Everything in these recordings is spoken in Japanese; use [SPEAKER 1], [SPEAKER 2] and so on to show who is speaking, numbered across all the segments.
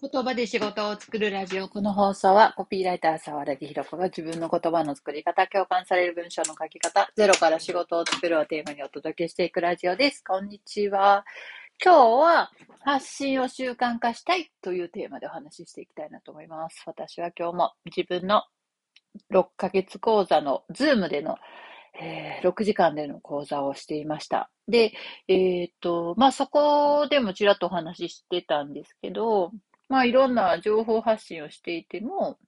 [SPEAKER 1] 言葉で仕事を作るラジオ。この放送はコピーライター沢田ひろ子が自分の言葉の作り方、共感される文章の書き方、ゼロから仕事を作るをテーマにお届けしていくラジオです。こんにちは。今日は発信を習慣化したいというテーマでお話ししていきたいなと思います。私は今日も自分の6ヶ月講座のズームでのえー、6時間での講座をしていました。で、えっ、と、まあ、そこでもちらっとお話ししてたんですけど、まあ、いろんな情報発信をしていても、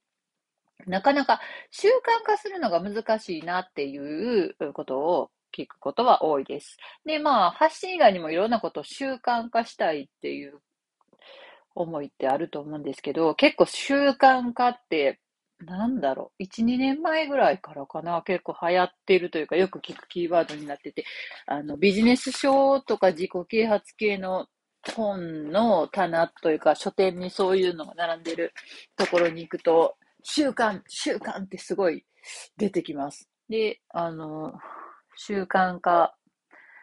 [SPEAKER 1] なかなか習慣化するのが難しいなっていうことを聞くことは多いです。で、まあ、発信以外にもいろんなことを習慣化したいっていう思いってあると思うんですけど、結構習慣化ってなんだろう、1、2年前ぐらいからかな、結構流行ってるというか、よく聞くキーワードになってて、あの、ビジネス書とか自己啓発系の本の棚というか、書店にそういうのが並んでるところに行くと、習慣、習慣ってすごい出てきます。で、あの、習慣化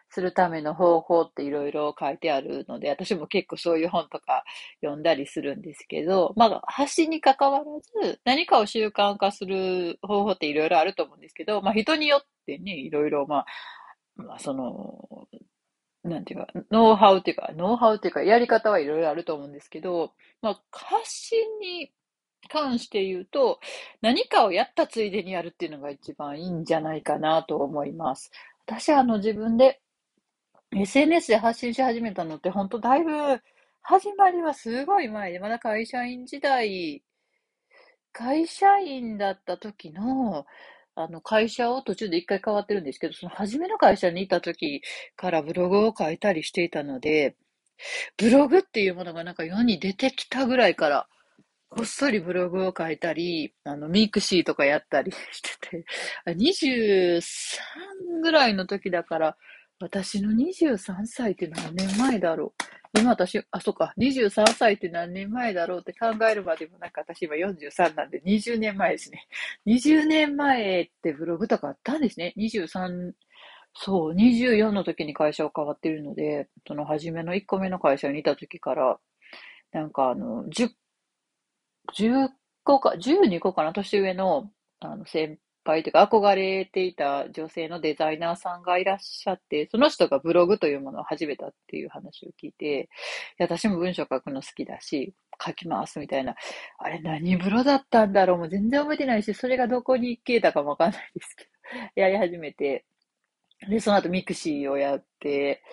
[SPEAKER 1] するための方法っていろいろ書いてあるので、私も結構そういう本とか読んだりするんですけど、まあ、発に関わらず、何かを習慣化する方法っていろいろあると思うんですけど、まあ、人によってね、いろいろ、まあ、まあ、その、なんていうか、ノウハウっていうか、ノウハウっていうか、やり方はいろいろあると思うんですけど、まあ、発信に関して言うと、何かをやったついでにやるっていうのが一番いいんじゃないかなと思います。私はあの自分で SNS で発信し始めたのって、本当だいぶ、始まりはすごい前で、まだ会社員時代、会社員だった時の、あの、会社を途中で一回変わってるんですけど、その初めの会社にいた時からブログを書いたりしていたので、ブログっていうものがなんか世に出てきたぐらいから、こっそりブログを書いたり、あの、 mixi とかやったりしてて、23ぐらいの時だから、私の23歳って何年前だろう。今私、あ、そっか、23歳って何年前だろうって考えるまでもなんか私今43なんで20年前ですね。20年前ってブログとかあったんですね。23、そう、24の時に会社を変わってるので、その初めの1個目の会社にいた時から、なんかあの、10、10個か、12個かな、年上の、あの、先輩というか憧れていた女性のデザイナーさんがいらっしゃって、その人がブログというものを始めたっていう話を聞いて、いや私も文章書くの好きだし、書きますみたいな。あれ何ブロだったんだろう？もう全然覚えてないし、それがどこに消えたかもわかんないですけど、やり始めて、で、その後 mixiをやって、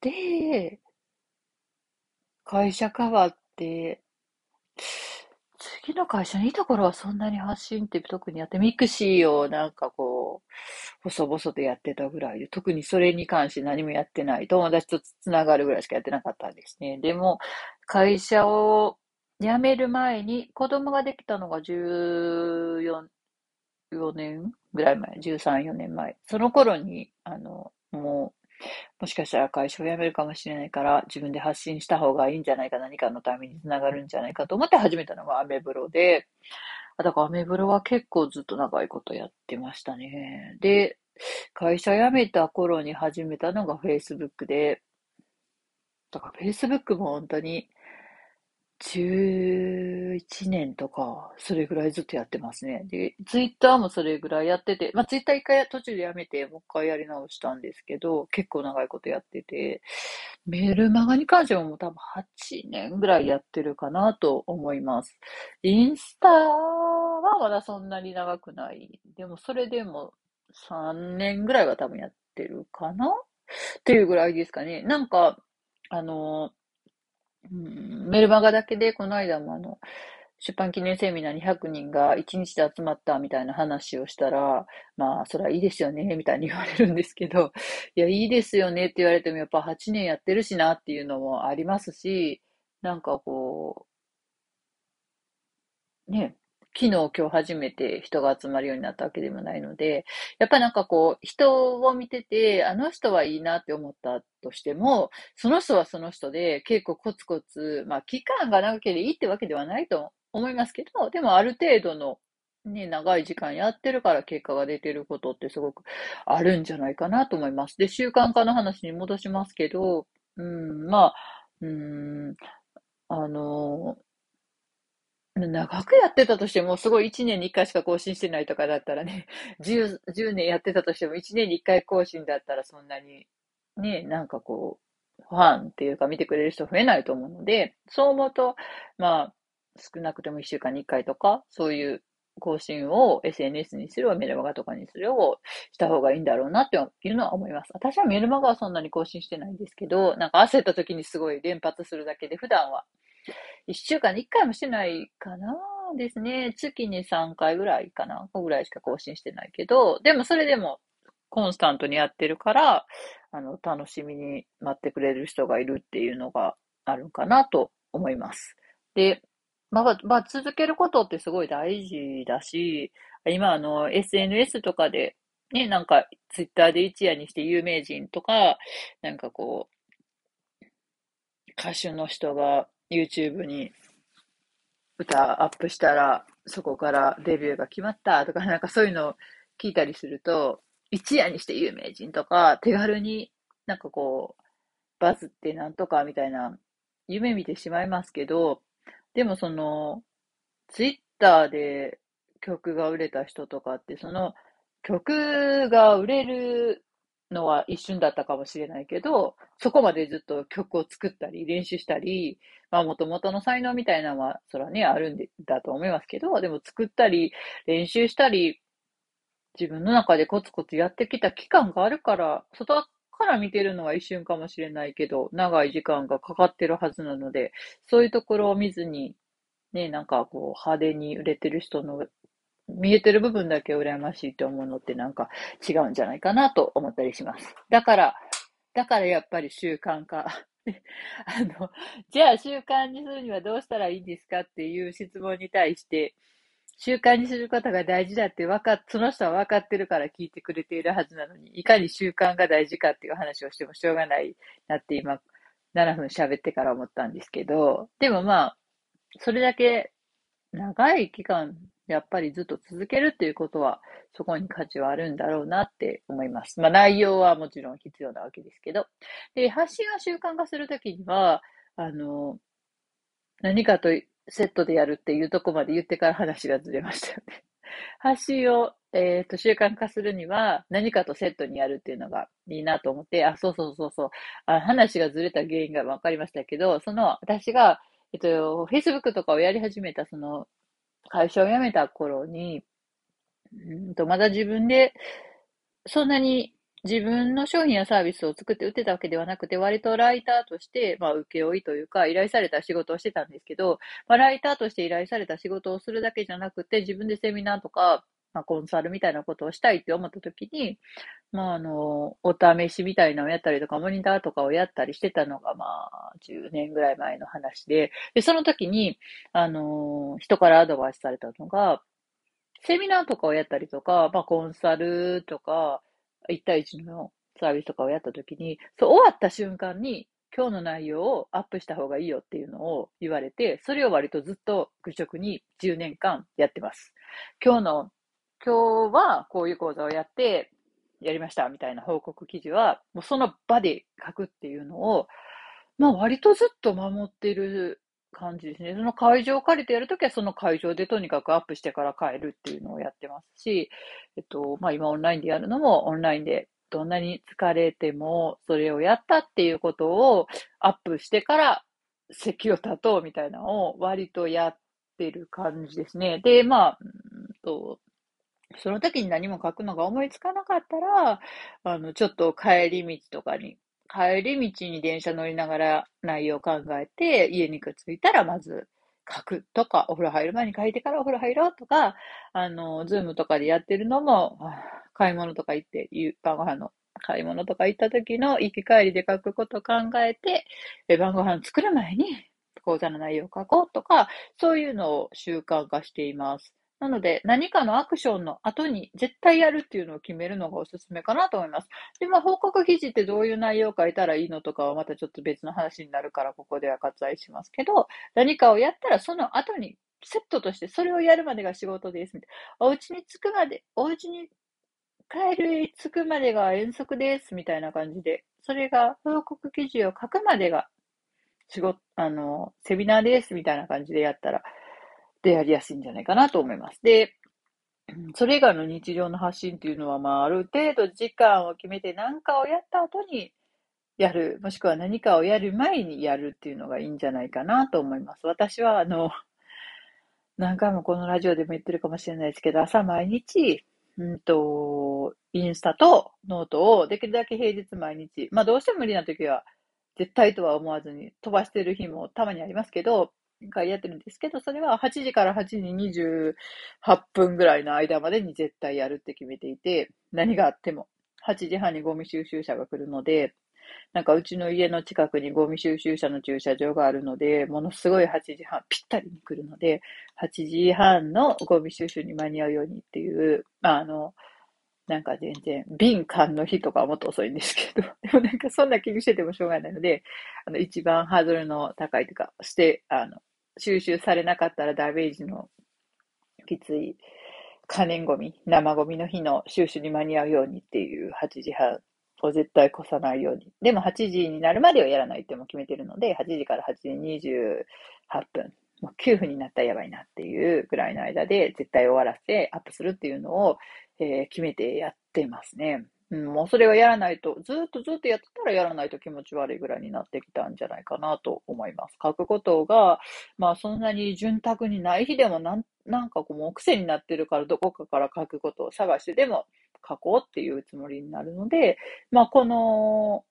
[SPEAKER 1] で、会社変わって、次の会社にいた頃はそんなに発信って特にやって、 mixiをなんかこう、細々とやってたぐらいで、特にそれに関して何もやってない。友達とつながるぐらいしかやってなかったんですね。でも、会社を辞める前に、子供ができたのが14、4年ぐらい前、13、4年前。その頃に、あの、もう、もしかしたら会社を辞めるかもしれないから、自分で発信した方がいいんじゃないか、何かのためにつながるんじゃないかと思って始めたのがアメブロで、だからアメブロは結構ずっと長いことやってましたね。で、会社辞めた頃に始めたのが Facebook で、だから Facebook も本当に11年とか、それぐらいずっとやってますね。で、ツイッターもそれぐらいやってて、まあツイッター一回途中でやめて、もう一回やり直したんですけど、結構長いことやってて、メールマガに関してはもう多分8年ぐらいやってるかなと思います。インスタはまだそんなに長くない。でもそれでも3年ぐらいは多分やってるかな？っていうぐらいですかね。なんか、あの、うん、メルマガだけで、この間もあの、出版記念セミナーに100人が1日で集まったみたいな話をしたら、まあ、それはいいですよね、みたいに言われるんですけど、いや、いいですよねって言われても、やっぱ8年やってるしなっていうのもありますし、なんかこう、ね、昨日今日初めて人が集まるようになったわけでもないので、やっぱなんかこう、人を見てて、あの人はいいなって思ったとしても、その人はその人で結構コツコツ、まあ期間が長ければいいってわけではないと思いますけど、でもある程度のね、長い時間やってるから結果が出てることってすごくあるんじゃないかなと思います。で、習慣化の話に戻しますけど、うん、まあ、うん、あの、長くやってたとしても、すごい1年に1回しか更新してないとかだったらね、10, 10年やってたとしても1年に1回更新だったらそんなに、ね、なんかこう、ファンっていうか見てくれる人増えないと思うので、そう思うと、まあ、少なくても1週間に1回とか、そういう更新を SNS にするメルマガとかにするをした方がいいんだろうなっていうのは思います。私はメルマガはそんなに更新してないんですけど、なんか焦った時にすごい連発するだけで、普段は 1週間に1回もしてないかなですね。月に3回ぐらいかなぐらいしか更新してないけど、でもそれでもコンスタントにやってるから、あの、楽しみに待ってくれる人がいるっていうのがあるかなと思います。で、まあ、まあ、続けることってすごい大事だし、今あの、SNS とかで、ね、なんか、ツイッターで一夜にして有名人とか、なんかこう、歌手の人が YouTube に歌アップしたら、そこからデビューが決まったとか、なんかそういうのを聞いたりすると、一夜にして有名人とか、手軽になんかこう、バズってなんとかみたいな夢見てしまいますけど、でもその、ツイッターで曲が売れた人とかって、その曲が売れるのは一瞬だったかもしれないけど、そこまでずっと曲を作ったり、練習したり、まあ元々の才能みたいなのは、それはね、あるんだと思いますけど、でも作ったり、練習したり、自分の中でコツコツやってきた期間があるから、外から見てるのは一瞬かもしれないけど、長い時間がかかってるはずなので、そういうところを見ずに、ね、なんかこう派手に売れてる人の見えてる部分だけ羨ましいと思うのってなんか違うんじゃないかなと思ったりします。だから、だからやっぱり習慣化。あの、じゃあ習慣にするにはどうしたらいいんですかっていう質問に対して、習慣にすることが大事だって分か、その人は分かってるから聞いてくれているはずなのに、いかに習慣が大事かっていう話をしてもしょうがないなって今、7分喋ってから思ったんですけど、でもまあ、それだけ長い期間、やっぱりずっと続けるっていうことは、そこに価値はあるんだろうなって思います。まあ内容はもちろん必要なわけですけど。で、発信は習慣化するときには、あの、何かとセットでやるっていうとこまで言ってから話がずれましたよね。発信を、えっ、ー、と、習慣化するには何かとセットにやるっていうのがいいなと思って、あ、そうそうそうそう、あ話がずれた原因が分かりましたけど、その、私が、えっと、Facebook とかをやり始めた、その、会社を辞めた頃に、うんと、まだ自分で、そんなに自分の商品やサービスを作って売ってたわけではなくて、割とライターとして、まあ、請負というか、依頼された仕事をしてたんですけど、まあ、ライターとして依頼された仕事をするだけじゃなくて、自分でセミナーとか、まあ、コンサルみたいなことをしたいって思った時に、まあ、あの、お試しみたいなのをやったりとか、モニターとかをやったりしてたのが、まあ、10年ぐらい前の話で、で、その時に、あの、人からアドバイスされたのが、セミナーとかをやったりとか、まあ、コンサルとか、1対1のサービスとかをやったときに、そう終わった瞬間に、今日の内容をアップした方がいいよっていうのを言われて、それを割とずっと愚直に10年間やってます。今日の、今日はこういう講座をやって、やりましたみたいな報告記事は、もうその場で書くっていうのを、まあ割とずっと守ってる感じですね。その会場を借りてやるときは、その会場でとにかくアップしてから帰るっていうのをやってますし、えっと、まあ今オンラインでやるのも、オンラインでどんなに疲れても、それをやったっていうことをアップしてから、席を立とうみたいなのを割とやってる感じですね。で、まあ、うんと、その時に何も書くのが思いつかなかったら、あの、ちょっと帰り道とかに帰り道に電車乗りながら内容を考えて、家にくっついたらまず書くとか、お風呂入る前に書いてからお風呂入ろうとか、あの、ズームとかでやってるのも、買い物とか行って、晩ご飯の買い物とか行った時の行き帰りで書くことを考えて、晩ご飯作る前に講座の内容を書こうとか、そういうのを習慣化しています。なので、何かのアクションの後に絶対やるっていうのを決めるのがおすすめかなと思います。で、まあ、報告記事ってどういう内容を書いたらいいのとかはまたちょっと別の話になるから、ここでは割愛しますけど、何かをやったらその後にセットとしてそれをやるまでが仕事です。お家に着くまで、お家に帰る、着くまでが遠足です。みたいな感じで、それが報告記事を書くまでが仕事、あの、セミナーです。みたいな感じでやったら、でやりやすいんじゃないかなと思います。で、それ以外の日常の発信っていうのは、まあ、ある程度時間を決めて何かをやった後にやる、もしくは何かをやる前にやるっていうのがいいんじゃないかなと思います。私は、あの、何回もこのラジオでも言ってるかもしれないですけど、朝毎日、うんと、インスタとノートをできるだけ平日毎日、まあどうしても無理な時は絶対とは思わずに飛ばしてる日もたまにありますけど、回やってるんですけど、それは8時から8時28分ぐらいの間までに絶対やるって決めていて、何があっても。8時半にゴミ収集車が来るので、なんかうちの家の近くにゴミ収集車の駐車場があるので、ものすごい8時半ぴったりに来るので、8時半のゴミ収集に間に合うようにっていう、あ、あの、なんか全然、瓶缶の日とかはもっと遅いんですけど、でもなんかそんな気にしててもしょうがないので、あの、一番ハードルの高いというか、して、あの、収集されなかったらダメージのきつい可燃ゴミ、生ゴミの日の収集に間に合うようにっていう8時半を絶対越さないように。でも8時になるまではやらないっても決めてるので、8時から8時28分、もう9分になったらやばいなっていうぐらいの間で絶対終わらせてアップするっていうのを、えー、決めてやってますね。うん、もうそれをやらないと、ずっとずっとやってたらやらないと気持ち悪いぐらいになってきたんじゃないかなと思います。書くことが、まあそんなに潤沢にない日でもなん、なんかこうもう癖になってるからどこかから書くことを探してでも書こうっていうつもりになるので、まあこの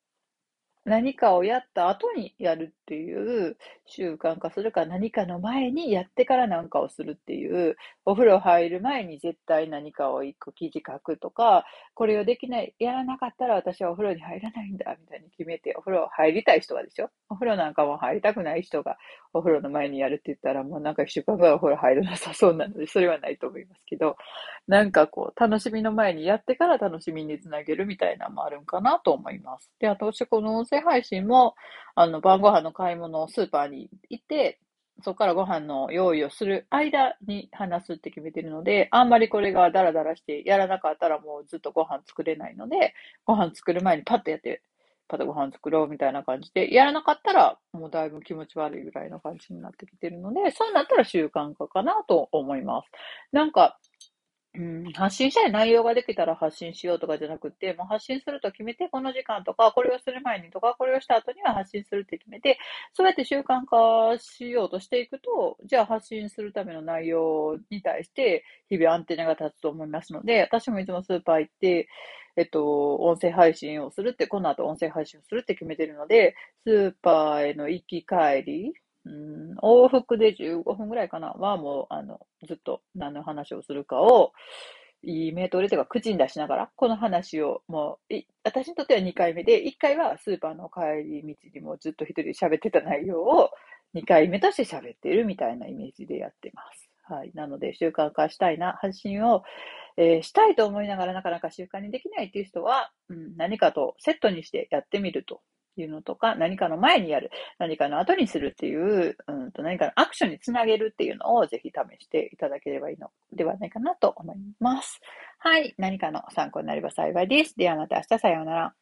[SPEAKER 1] 何かをやった後にやるっていう習慣化するか、何かの前にやってから何かをするっていう、お風呂入る前に絶対何かを一個記事書くとか、これをできない、やらなかったら私はお風呂に入らないんだ、みたいに決めて、お風呂入りたい人はでしょお風呂なんかも入りたくない人がお風呂の前にやるって言ったら、もうなんか一週間ぐらいお風呂入るなさそうなので、それはないと思いますけど、なんかこう、楽しみの前にやってから楽しみにつなげるみたいなのもあるんかなと思います。で、あと、私この音声配信も、あの、晩ご飯の買い物をスーパーに行って、そこからご飯の用意をする間に話すって決めてるので、あんまりこれがダラダラしてやらなかったらもうずっとご飯作れないので、ご飯作る前にパッとやって、パッとご飯作ろうみたいな感じで、やらなかったらもうだいぶ気持ち悪いぐらいの感じになってきてるので、そうなったら習慣化かなと思います。なんか、うん、発信したい内容ができたら発信しようとかじゃなくて、もう発信すると決めて、この時間とか、これをする前にとか、これをした後には発信するって決めて、そうやって習慣化しようとしていくと、じゃあ発信するための内容に対して、日々アンテナが立つと思いますので、私もいつもスーパー行って、えっと、音声配信をするって、この後音声配信をするって決めてるので、スーパーへの行き帰り、うん、往復で15分ぐらいかなはもう、あの、ずっと何の話をするかを、いい目通りというか口に出しながら、この話をもう、私にとっては2回目で、1回はスーパーの帰り道にもずっと一人で喋ってた内容を2回目として喋ってるみたいなイメージでやってます。はい。なので、習慣化したいな、発信を、えー、したいと思いながらなかなか習慣にできないっていう人は、うん、何かとセットにしてやってみるというのとか、何かの前にやる、何かの後にするっていう、うんと何かのアクションにつなげるっていうのをぜひ試していただければいいのではないかなと思います。はい。何かの参考になれば幸いです。ではまた明日さようなら。